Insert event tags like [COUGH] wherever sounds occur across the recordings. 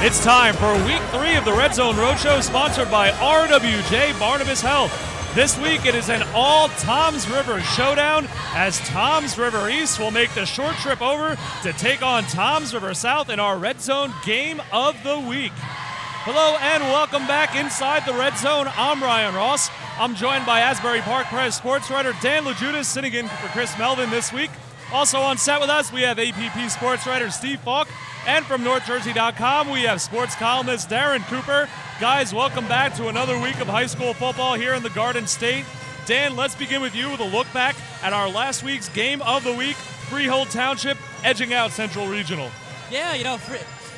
It's time for week three of the Red Zone Roadshow, sponsored by RWJ Barnabas Health. This week it is an all Toms River showdown as Toms River East will make the short trip over to take on Toms River South in our Red Zone game of the week. Hello and welcome back inside the Red Zone. I'm Ryan Ross. I'm joined by Asbury Park Press sports writer Dan Lejudas sitting in for Chris Melvin this week. Also on set with us, we have APP sports writer Steve Falk. And from NorthJersey.com, we have sports columnist Darren Cooper. Guys, welcome back to another week of high school football here in the Garden State. Dan, let's begin with you with a look back at our last week's game of the week. Freehold Township edging out Central Regional. Yeah, you know,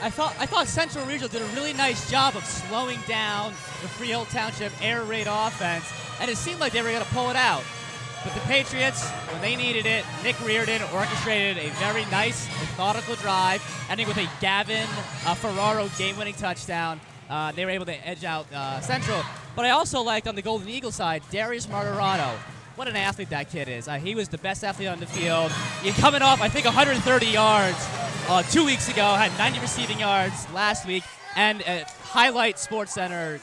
I thought I thought Central Regional did a really nice job of slowing down the Freehold Township air raid offense, and it seemed like they were going to pull it out. But the Patriots, when they needed it, Nick Reardon orchestrated a very nice, methodical drive, ending with a Gavin uh, Ferraro game-winning touchdown. Uh, they were able to edge out uh, Central. But I also liked on the Golden Eagle side, Darius Martirano. What an athlete that kid is. Uh, he was the best athlete on the field. He's coming off, I think, 130 yards uh, two weeks ago, had 90 receiving yards last week, and highlight Sports Center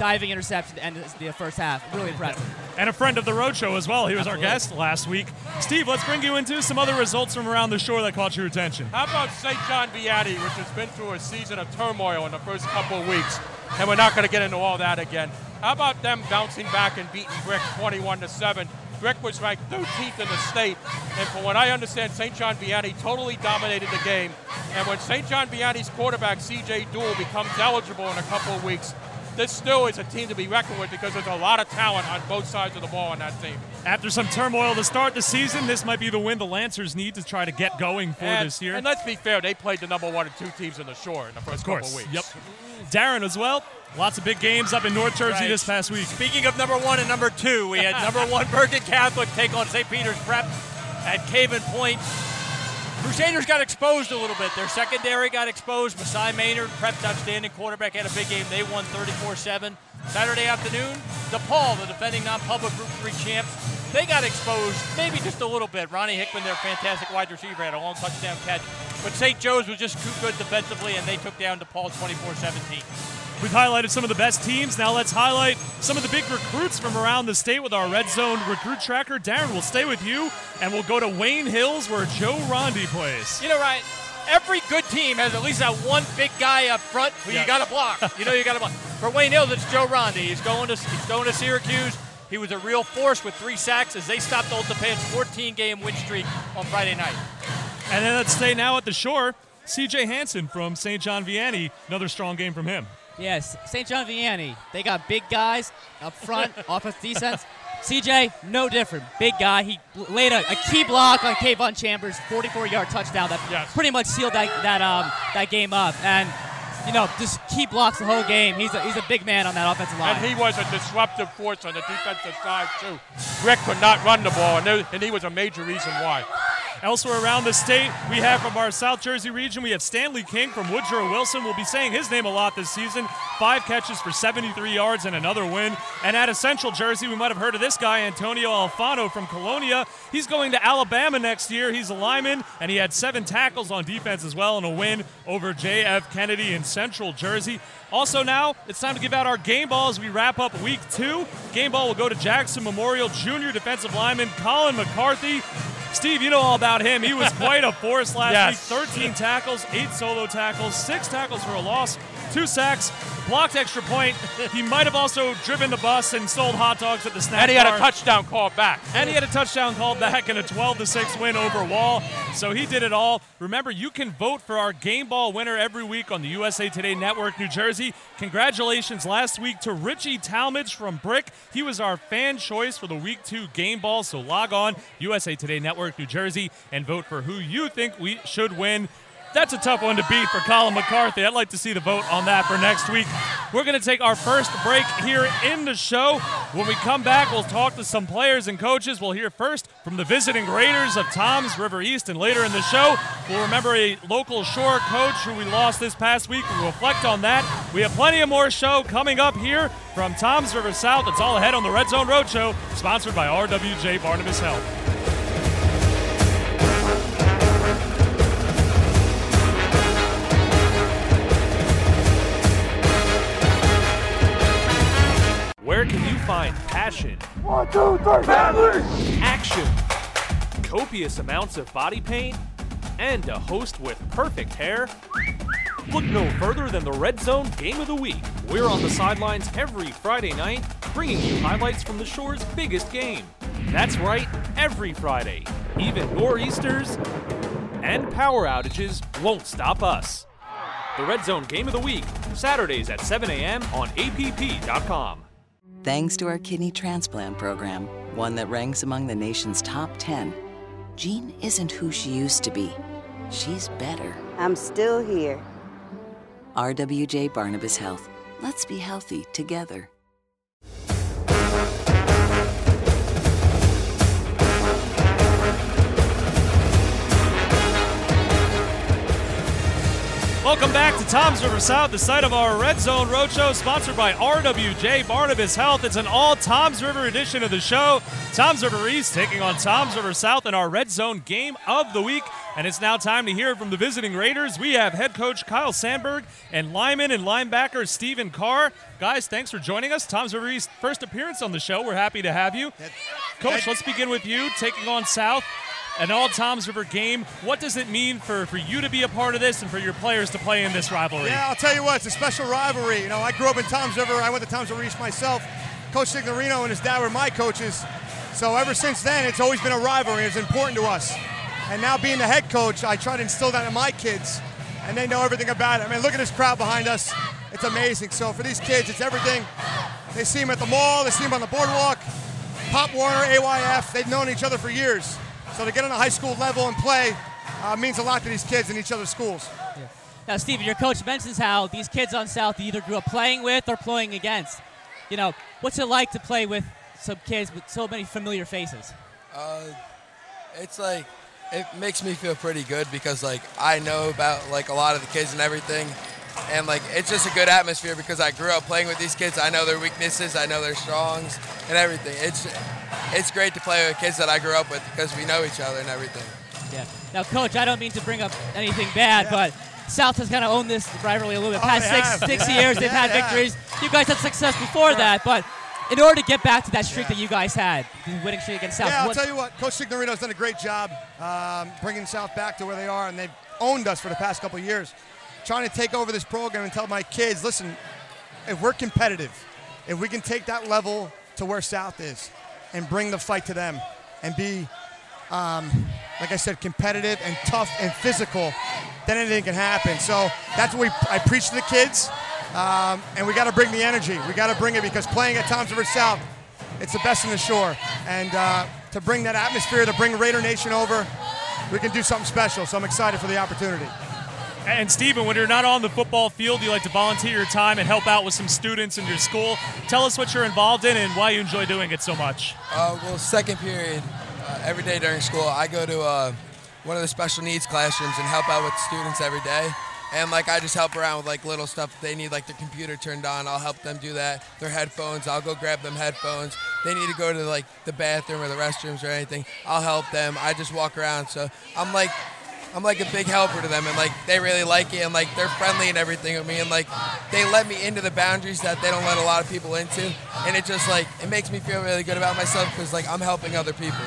diving interception to end the first half. Really impressive. And a friend of the Roadshow as well. He was Absolutely. our guest last week. Steve, let's bring you into some other results from around the shore that caught your attention. How about St. John Vianney, which has been through a season of turmoil in the first couple of weeks, and we're not going to get into all that again. How about them bouncing back and beating Brick 21 to 7? Brick was ranked 13th in the state, and from what I understand, St. John Vianney totally dominated the game. And when St. John Vianney's quarterback, C.J. Duell, becomes eligible in a couple of weeks, this still is a team to be reckoned with because there's a lot of talent on both sides of the ball on that team. After some turmoil to start the season, this might be the win the Lancers need to try to get going for and, this year. And let's be fair, they played the number one and two teams in the shore in the first couple of weeks. Yep. Darren as well. Lots of big games up in North Jersey right. this past week. Speaking of number one and number two, we had number one Bergen Catholic take on St. Peter's Prep at Caven Point. Crusaders got exposed a little bit. Their secondary got exposed. Masai Maynard, Prep's outstanding quarterback, had a big game. They won 34 7. Saturday afternoon, DePaul, the defending non public Group 3 champs, they got exposed maybe just a little bit. Ronnie Hickman, their fantastic wide receiver, had a long touchdown catch. But St. Joe's was just too good defensively, and they took down DePaul 24 17. We've highlighted some of the best teams. Now let's highlight some of the big recruits from around the state with our Red Zone recruit tracker. Darren, we'll stay with you, and we'll go to Wayne Hills where Joe Rondi plays. You know, Ryan, every good team has at least that one big guy up front who yes. you got to block. [LAUGHS] you know, you got to block. For Wayne Hills, it's Joe Rondi. He's going to he's going to Syracuse. He was a real force with three sacks as they stopped Old Tappan's 14-game win streak on Friday night. And then let's stay now at the shore. C.J. Hansen from St. John Vianney, another strong game from him. Yes, St. John Vianney. They got big guys up front, [LAUGHS] offense defense. CJ, no different. Big guy. He laid a, a key block on Kayvon Chambers, 44-yard touchdown that yes. pretty much sealed that that um that game up. And you know, just key blocks the whole game. He's a, he's a big man on that offensive line. And he was a disruptive force on the defensive side too. Brick could not run the ball, and, there, and he was a major reason why. Elsewhere around the state, we have from our South Jersey region, we have Stanley King from Woodrow Wilson. We'll be saying his name a lot this season. Five catches for 73 yards and another win. And out of Central Jersey, we might have heard of this guy, Antonio Alfano from Colonia. He's going to Alabama next year. He's a lineman, and he had seven tackles on defense as well in a win over J.F. Kennedy in Central Jersey. Also, now it's time to give out our game ball as we wrap up week two. Game ball will go to Jackson Memorial junior defensive lineman Colin McCarthy. Steve, you know all about him. He was [LAUGHS] quite a force last yes. week 13 tackles, eight solo tackles, six tackles for a loss, two sacks, blocked extra point. [LAUGHS] He might have also driven the bus and sold hot dogs at the snack And he had a touchdown called back. And he had a touchdown called back in a 12 to 6 win over Wall. So he did it all. Remember, you can vote for our game ball winner every week on the USA Today Network, New Jersey. Congratulations last week to Richie Talmadge from Brick. He was our fan choice for the week two game ball. So log on USA Today Network, New Jersey, and vote for who you think we should win that's a tough one to beat for Colin McCarthy. I'd like to see the vote on that for next week. We're going to take our first break here in the show. When we come back, we'll talk to some players and coaches. We'll hear first from the visiting Raiders of Toms River East, and later in the show, we'll remember a local shore coach who we lost this past week. We'll reflect on that. We have plenty of more show coming up here from Toms River South. It's all ahead on the Red Zone Roadshow, sponsored by RWJ Barnabas Health. Passion, One, two, three, family! action, copious amounts of body paint, and a host with perfect hair? Look no further than the Red Zone Game of the Week. We're on the sidelines every Friday night, bringing you highlights from the Shore's biggest game. That's right, every Friday. Even nor'easters and power outages won't stop us. The Red Zone Game of the Week, Saturdays at 7 a.m. on APP.com. Thanks to our kidney transplant program, one that ranks among the nation's top 10, Jean isn't who she used to be. She's better. I'm still here. RWJ Barnabas Health. Let's be healthy together. Welcome back to Toms River South, the site of our Red Zone Roadshow, sponsored by RWJ Barnabas Health. It's an all Toms River edition of the show. Toms River East taking on Toms River South in our Red Zone game of the week. And it's now time to hear from the visiting Raiders. We have head coach Kyle Sandberg and lineman and linebacker Stephen Carr. Guys, thanks for joining us. Toms River East first appearance on the show. We're happy to have you. Coach, let's begin with you taking on South an all Toms River game. What does it mean for, for you to be a part of this and for your players to play in this rivalry? Yeah, I'll tell you what, it's a special rivalry. You know, I grew up in Toms River. I went to Toms River East myself. Coach Signorino and his dad were my coaches. So ever since then, it's always been a rivalry. It's important to us. And now being the head coach, I try to instill that in my kids, and they know everything about it. I mean, look at this crowd behind us. It's amazing. So for these kids, it's everything. They see them at the mall, they see them on the boardwalk, Pop Warner, AYF. They've known each other for years. So to get on a high school level and play uh, means a lot to these kids in each other's schools. Now, Steven, your coach mentions how these kids on South you either grew up playing with or playing against. You know, what's it like to play with some kids with so many familiar faces? Uh, it's like it makes me feel pretty good because like I know about like a lot of the kids and everything, and like it's just a good atmosphere because I grew up playing with these kids. I know their weaknesses, I know their strongs, and everything. It's it's great to play with kids that I grew up with because we know each other and everything. Yeah. Now, Coach, I don't mean to bring up anything bad, but South has kind of owned this rivalry a little bit. Oh, Past they six, have. six Yeah. years, they've Yeah, had yeah. victories. You guys had success before that, but in order to get back to that streak that you guys had, the winning streak against South, Yeah, I'll what- tell you what, Coach Signorino's done a great job um, bringing South back to where they are, and they've owned us for the past couple of years. Trying to take over this program and tell my kids, listen, if we're competitive, if we can take that level to where South is and bring the fight to them and be, um, like I said, competitive and tough and physical, then anything can happen. So that's what we, I preach to the kids, um, and we got to bring the energy. We got to bring it because playing at Toms River South, it's the best in the shore. And uh, to bring that atmosphere, to bring Raider Nation over, we can do something special. So I'm excited for the opportunity. And Stephen, when you're not on the football field, you like to volunteer your time and help out with some students in your school. Tell us what you're involved in and why you enjoy doing it so much. Uh, well, second period, uh, every day during school, I go to uh, one of the special needs classrooms and help out with students every day. And like I just help around with like little stuff they need, like their computer turned on. I'll help them do that. Their headphones, I'll go grab them headphones. They need to go to like the bathroom or the restrooms or anything. I'll help them. I just walk around. So I'm like, I'm like a big helper to them, and like they really like it, and like they're friendly and everything with me, and like they let me into the boundaries that they don't let a lot of people into, and it just like it makes me feel really good about myself because like I'm helping other people.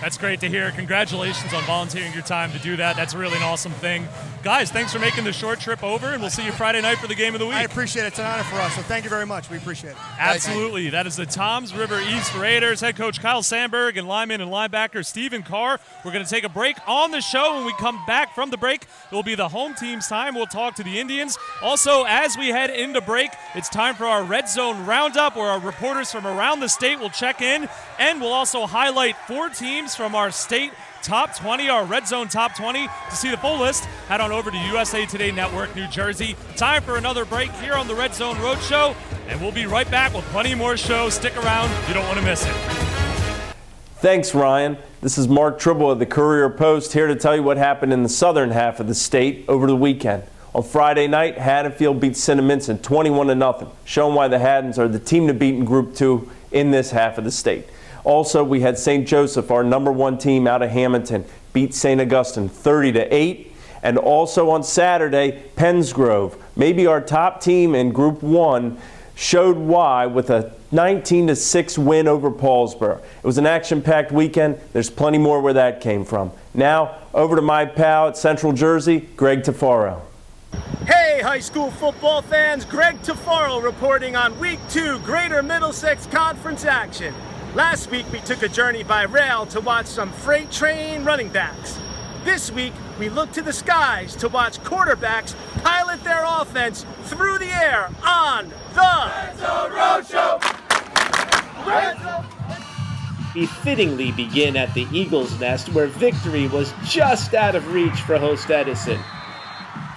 That's great to hear. Congratulations on volunteering your time to do that. That's really an awesome thing. Guys, thanks for making the short trip over, and we'll see you Friday night for the game of the week. I appreciate it. It's an honor for us. So thank you very much. We appreciate it. Absolutely. That is the Toms River East Raiders head coach Kyle Sandberg and lineman and linebacker Stephen Carr. We're going to take a break on the show. When we come back from the break, it will be the home team's time. We'll talk to the Indians. Also, as we head into break, it's time for our Red Zone Roundup where our reporters from around the state will check in and we'll also highlight four teams from our state top 20, our Red Zone top 20. To see the full list, head on over to USA Today Network, New Jersey. Time for another break here on the Red Zone Roadshow, and we'll be right back with plenty more shows. Stick around, you don't want to miss it. Thanks, Ryan. This is Mark Tribble of the Courier Post here to tell you what happened in the southern half of the state over the weekend. On Friday night, Haddonfield beat Cinnaminson 21 to nothing, showing why the Haddons are the team to beat in Group 2 in this half of the state. Also, we had St. Joseph, our number one team out of Hamilton, beat St. Augustine 30 to 8. And also on Saturday, Pennsgrove, maybe our top team in Group 1, showed why with a 19 to 6 win over Paulsboro. It was an action packed weekend. There's plenty more where that came from. Now, over to my pal at Central Jersey, Greg Tufaro. Hey, high school football fans, Greg Tufaro reporting on week two Greater Middlesex Conference action. Last week, we took a journey by rail to watch some freight train running backs. This week, we look to the skies to watch quarterbacks pilot their offense through the air on the Red Roadshow. Red Zone. Befittingly begin at the Eagles' Nest, where victory was just out of reach for host Edison.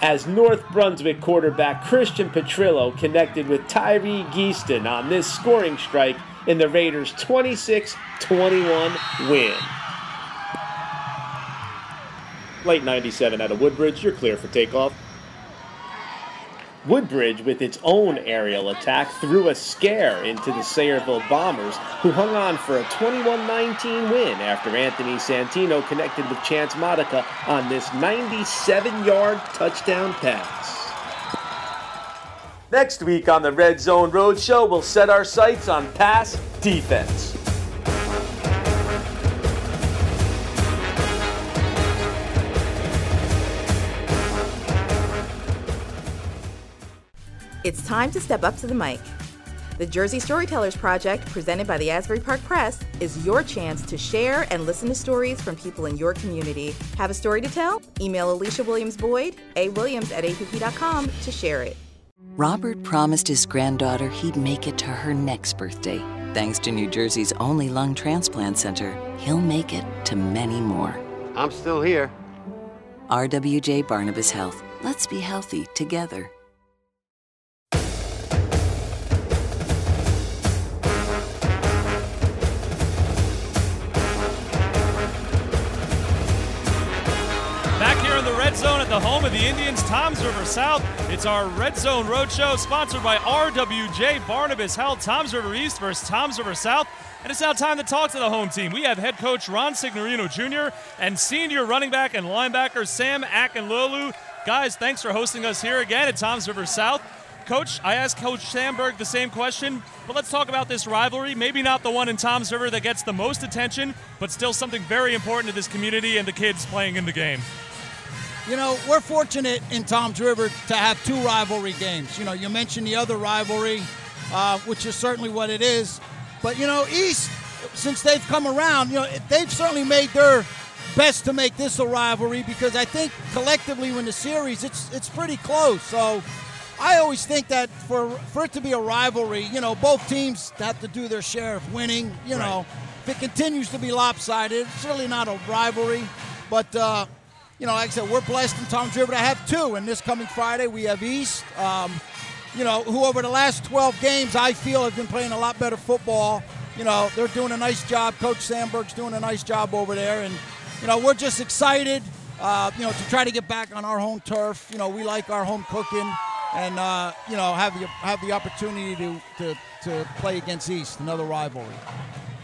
As North Brunswick quarterback Christian Petrillo connected with Tyree Geeston on this scoring strike in the Raiders' 26 21 win. Late 97 out of Woodbridge, you're clear for takeoff. Woodbridge, with its own aerial attack, threw a scare into the Sayreville Bombers, who hung on for a 21 19 win after Anthony Santino connected with Chance Modica on this 97 yard touchdown pass. Next week on the Red Zone Roadshow, we'll set our sights on pass defense. It's time to step up to the mic. The Jersey Storytellers Project, presented by the Asbury Park Press, is your chance to share and listen to stories from people in your community. Have a story to tell? Email Alesha Williams Boyd, a williams at app.com to share it. Robert promised his granddaughter he'd make it to her next birthday. Thanks to New Jersey's only lung transplant center, he'll make it to many more. I'm still here. RWJ Barnabas Health. Let's be healthy together. The Red Zone at the home of the Indians, Toms River South. It's our Red Zone Roadshow sponsored by RWJ Barnabas Health, Toms River East versus Toms River South. And it's now time to talk to the home team. We have head coach Ron Signorino Jr. and senior running back and linebacker Sam Akinlolu. Guys, thanks for hosting us here again at Toms River South. Coach, I asked Coach Sandberg the same question, but let's talk about this rivalry. Maybe not the one in Toms River that gets the most attention, but still something very important to this community and the kids playing in the game. You know, we're fortunate in Toms River to have two rivalry games. You know, you mentioned the other rivalry, uh, which is certainly what it is. But, you know, East, since they've come around, you know, they've certainly made their best to make this a rivalry because I think collectively when the series, it's it's pretty close. So I always think that for for it to be a rivalry, you know, both teams have to do their share of winning. You know, if it continues to be lopsided, it's really not a rivalry. But uh, you know, like I said, we're blessed in Toms River to have two. And this coming Friday, we have East. Um, you know, who over the last 12 games I feel have been playing a lot better football. You know, they're doing a nice job. Coach Sandberg's doing a nice job over there. And, you know, we're just excited, uh, you know, to try to get back on our home turf. You know, we like our home cooking and, uh, you know, have the, have the opportunity to, to, to play against East, another rivalry.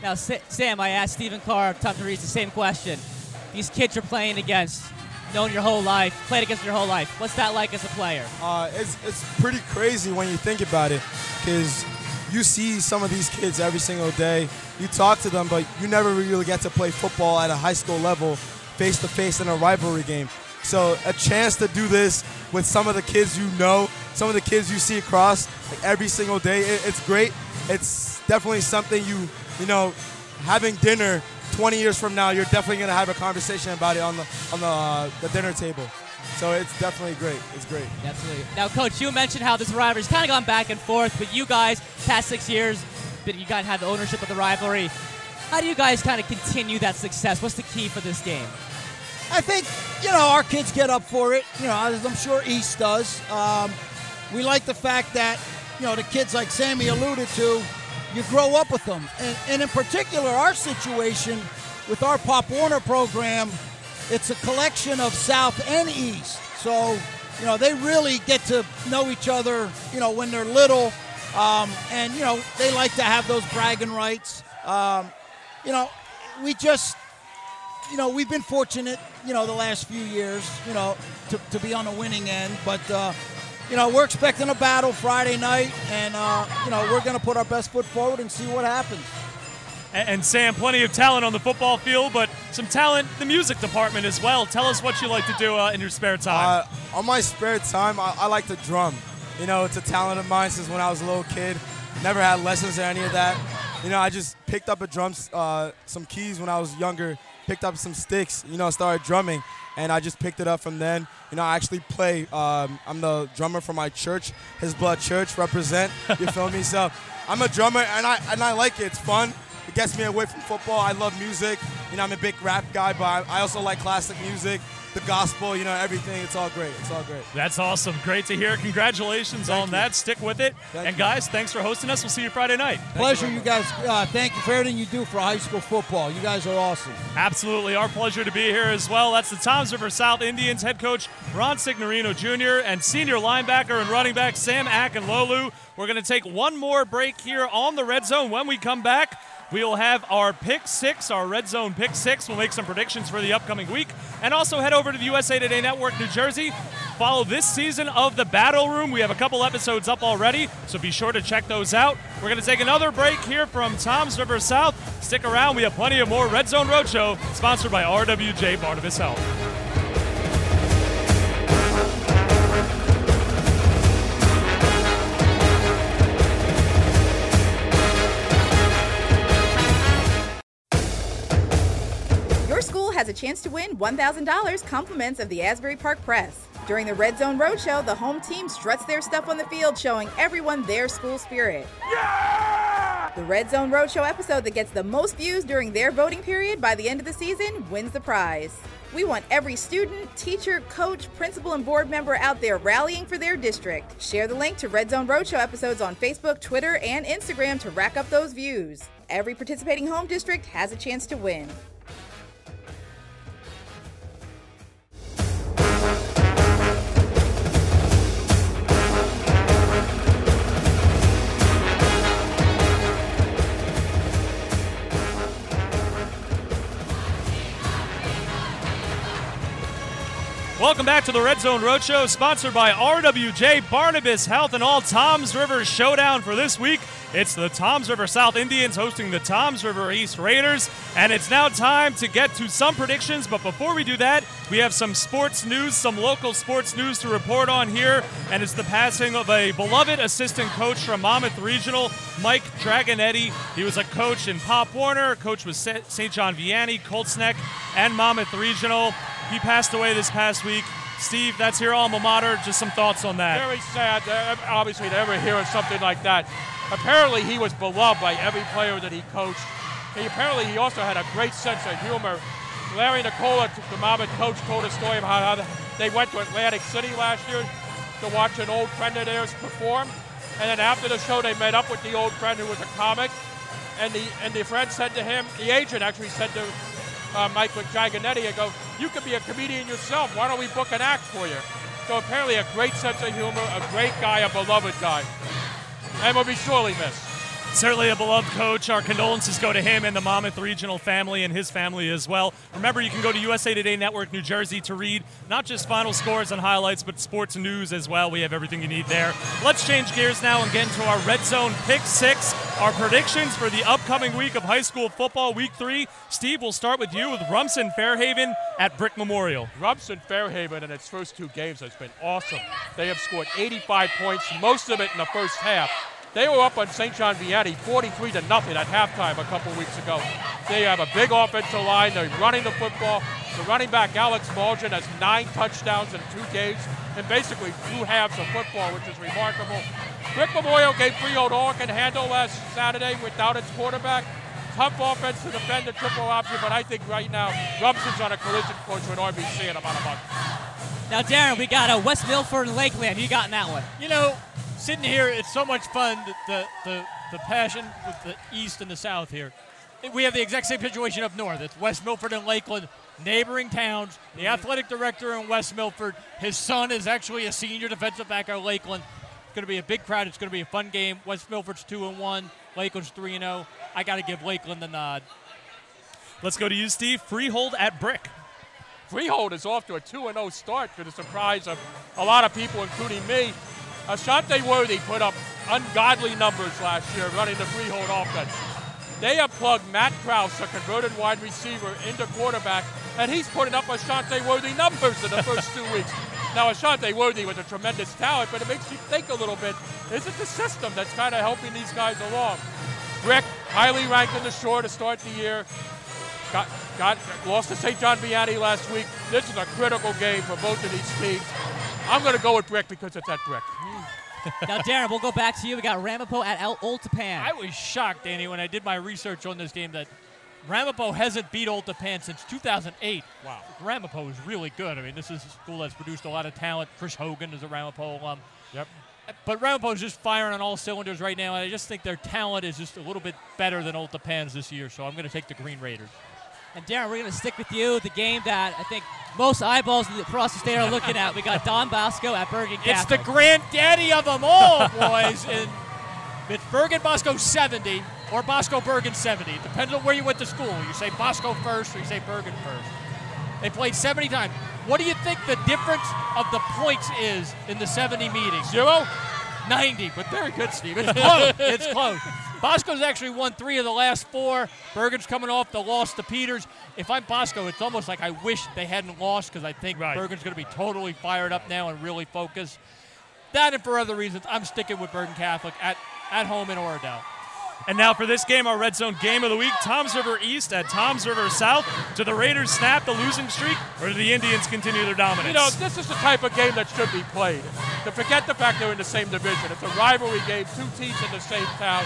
Now, Sam, I asked Stephen Carr of Tom Reese the same question. These kids you're playing against, known your whole life, played against your whole life. What's that like as a player? Uh, it's, it's pretty crazy when you think about it because you see some of these kids every single day. You talk to them, but you never really get to play football at a high school level face to face in a rivalry game. So a chance to do this with some of the kids you know, some of the kids you see across like every single day, it, it's great. It's definitely something you, you know, having dinner 20 years from now, you're definitely going to have a conversation about it on the on the, uh, the dinner table. So it's definitely great. It's great. Absolutely. Now, Coach, you mentioned how this rivalry's kind of gone back and forth, but you guys, past six years, you guys have the ownership of the rivalry. How do you guys kind of continue that success? What's the key for this game? I think, you know, our kids get up for it, you know, as I'm sure East does. Um, we like the fact that, you know, the kids like Sammy alluded to, you grow up with them. And, and in particular, our situation with our Pop Warner program, it's a collection of South and East. So, you know, they really get to know each other, you know, when they're little. Um, and, you know, they like to have those bragging rights. Um, you know, we just, you know, we've been fortunate, you know, the last few years, you know, to, to be on the winning end. But, uh, you you know, we're expecting a battle Friday night, and uh, you know, we're going to put our best foot forward and see what happens. And, and Sam, plenty of talent on the football field, but some talent in the music department as well. Tell us what you like to do uh, in your spare time. Uh, on my spare time, I, I like to drum. You know, it's a talent of mine since when I was a little kid. Never had lessons or any of that. You know, I just picked up a drum, uh, some keys when I was younger, picked up some sticks, you know, started drumming, and I just picked it up from then. You know, I actually play. Um, I'm the drummer for my church, His Blood Church, represent. You feel me? So I'm a drummer, and I and I like it. It's fun. It gets me away from football. I love music. You know, I'm a big rap guy, but I, I also like classic music the gospel, you know, everything. It's all great. It's all great. That's awesome. Great to hear. Congratulations Thank on you. that. Stick with it. Thank and you. guys, thanks for hosting us. We'll see you Friday night. Pleasure, you guys. Uh, thank you for everything you do for high school football. You guys are awesome. Absolutely. Our pleasure to be here as well. That's the Toms River South Indians head coach Ron Signorino Jr. and senior linebacker and running back Sam Ack and Akinlolu. We're going to take one more break here on the red zone. When we come back, we will have our pick six, our red zone pick six. We'll make some predictions for the upcoming week and also head over to the USA Today Network New Jersey. Follow this season of The Battle Room. We have a couple episodes up already, so be sure to check those out. We're going to take another break here from Toms River South. Stick around. We have plenty of more Red Zone Roadshow sponsored by RWJ Barnabas Health. Chance to win $1,000 compliments of the Asbury Park Press. During the Red Zone Roadshow, the home team struts their stuff on the field, showing everyone their school spirit. The Red Zone Roadshow episode that gets the most views during their voting period by the end of the season wins the prize. We want every student, teacher, coach, principal, and board member out there rallying for their district. Share the link to Red Zone Roadshow episodes on Facebook, Twitter, and Instagram to rack up those views. Every participating home district has a chance to win. Welcome back to the Red Zone Roadshow, sponsored by RWJ Barnabas Health and all Toms River Showdown for this week. It's the Toms River South Indians hosting the Toms River East Raiders, and it's now time to get to some predictions. But before we do that, we have some sports news, some local sports news to report on here, and it's the passing of a beloved assistant coach from Monmouth Regional, Mike Dragonetti. He was a coach in Pop Warner, coach with St. John Vianney, Colts Neck, and Monmouth Regional. He passed away this past week. Steve, that's your alma mater. Just some thoughts on that. Very sad, obviously, to ever hear of something like that. Apparently, he was beloved by every player that he coached. He, apparently, he also had a great sense of humor. Larry Nicola, the Monmouth coach, told a story how, how they went to Atlantic City last year to watch an old friend of theirs perform. And then after the show, they met up with the old friend who was a comic. And the and the friend said to him, the agent actually said to uh, Mike Dragonetti, I go, you could be a comedian yourself. Why don't we book an act for you? So apparently a great sense of humor, a great guy, a beloved guy. And will be sorely missed. Certainly a beloved coach. Our condolences go to him and the Monmouth Regional family and his family as well. Remember, you can go to USA Today Network New Jersey to read not just final scores and highlights, but sports news as well. We have everything you need there. Let's change gears now and get into our Red Zone Pick Six, our predictions for the upcoming week of high school football, Week Three. Steve, we'll start with you with Rumson Fairhaven at Brick Memorial. Rumson Fairhaven in its first two games has been awesome. They have scored 85 points, most of it in the first half. They were up on St. John Vianney 43 to nothing at halftime a couple weeks ago. They have a big offensive line. They're running the football. The running back Alex Malgin has nine touchdowns in two games and basically two halves of football, which is remarkable. Brick Memorial gave Freehold all it can handle last Saturday without its quarterback. Tough offense to defend the triple option, but I think right now Rumson's on a collision course with RBC in about a month. Now, Darren, we got a West Milford and Lakeland. Who you got in that one? You know, sitting here, it's so much fun. The, the, the, the passion with the East and the South here. We have the exact same situation up north. It's West Milford and Lakeland, neighboring towns. The mm-hmm. athletic director in West Milford, his son is actually a senior defensive back at Lakeland. It's going to be a big crowd. It's going to be a fun game. West Milford's 2 and 1, Lakeland's 3 and 0. I got to give Lakeland the nod. Let's go to you, Steve. Freehold at Brick. Freehold is off to a 2 0 start to the surprise of a lot of people, including me. Ashante Worthy put up ungodly numbers last year running the freehold offense. They have plugged Matt Krause, a converted wide receiver, into quarterback, and he's putting up Ashante Worthy numbers in the first two weeks. Now, Ashante Worthy was a tremendous talent, but it makes you think a little bit. Is it the system that's kind of helping these guys along? Brick, highly ranked in the shore to start the year. Got, got lost to St. John Vianney last week. This is a critical game for both of these teams. I'm going to go with Brick because it's at Brick. [LAUGHS] now, Darren, we'll go back to you. We got Ramapo at El Old Tappan. I was shocked, Danny, when I did my research on this game that Ramapo hasn't beat Old Tappan since 2008. Wow. Ramapo is really good. I mean, this is a school that's produced a lot of talent. Chris Hogan is a Ramapo alum. Yep. But Ramapo is just firing on all cylinders right now, and I just think their talent is just a little bit better than Old Tappan's this year, so I'm going to take the Green Raiders. And Darren, we're going to stick with you. The game that I think most eyeballs across the state are looking at. We got Don Bosco at Bergen Catholic. It's the granddaddy of them all, boys. and it's Bergen Bosco 70 or Bosco Bergen 70. It depends on where you went to school. You say Bosco first or you say Bergen first. They played 70 times. What do you think the difference of the points is in the 70 meetings? Zero? 90, but very good, Steve. It's [LAUGHS] close. it's close. Bosco's actually won three of the last four. Bergen's coming off the loss to Peters. If I'm Bosco, it's almost like I wish they hadn't lost because I think right. Bergen's going to be totally fired up now and really focused. That and for other reasons, I'm sticking with Bergen Catholic at, at home in Oradell. And now for this game, our Red Zone game of the week, Toms River East at Toms River South. Do the Raiders snap the losing streak, or do the Indians continue their dominance? You know, this is the type of game that should be played. To forget the fact they're in the same division. It's a rivalry game, two teams in the same town,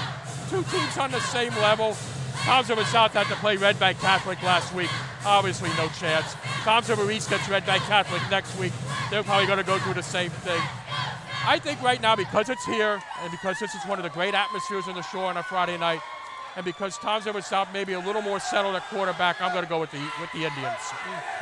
two teams on the same level. Toms River South had to play Red Bank Catholic last week. Obviously, no chance. Toms River East gets Red Bank Catholic next week. They're probably going to go through the same thing. I think right now, because it's here and because this is one of the great atmospheres on the shore on a Friday night, and because Toms River South maybe a little more settled at quarterback, I'm going to go with the with the Indians.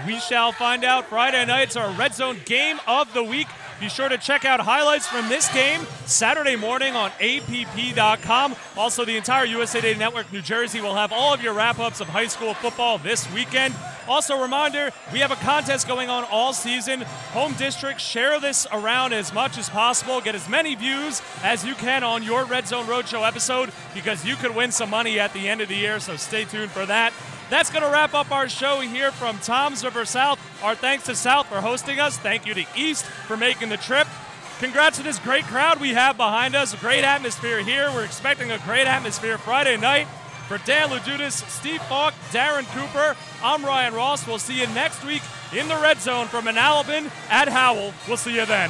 We shall find out. Friday night's our Red Zone game of the week. Be sure to check out highlights from this game Saturday morning on APP.com. Also, the entire USA Today Network New Jersey will have all of your wrap ups of high school football this weekend. Also, reminder we have a contest going on all season. Home districts, share this around as much as possible. Get as many views as you can on your Red Zone Roadshow episode because you could win some money at the end of the year. So stay tuned for that. That's going to wrap up our show here from Toms River South. Our thanks to South for hosting us. Thank you to East for making the trip. Congrats to this great crowd we have behind us. A great atmosphere here. We're expecting a great atmosphere Friday night. For Dan Lududas, Steve Falk, Darren Cooper, I'm Ryan Ross. We'll see you next week in the red zone from Manalapan at Howell. We'll see you then.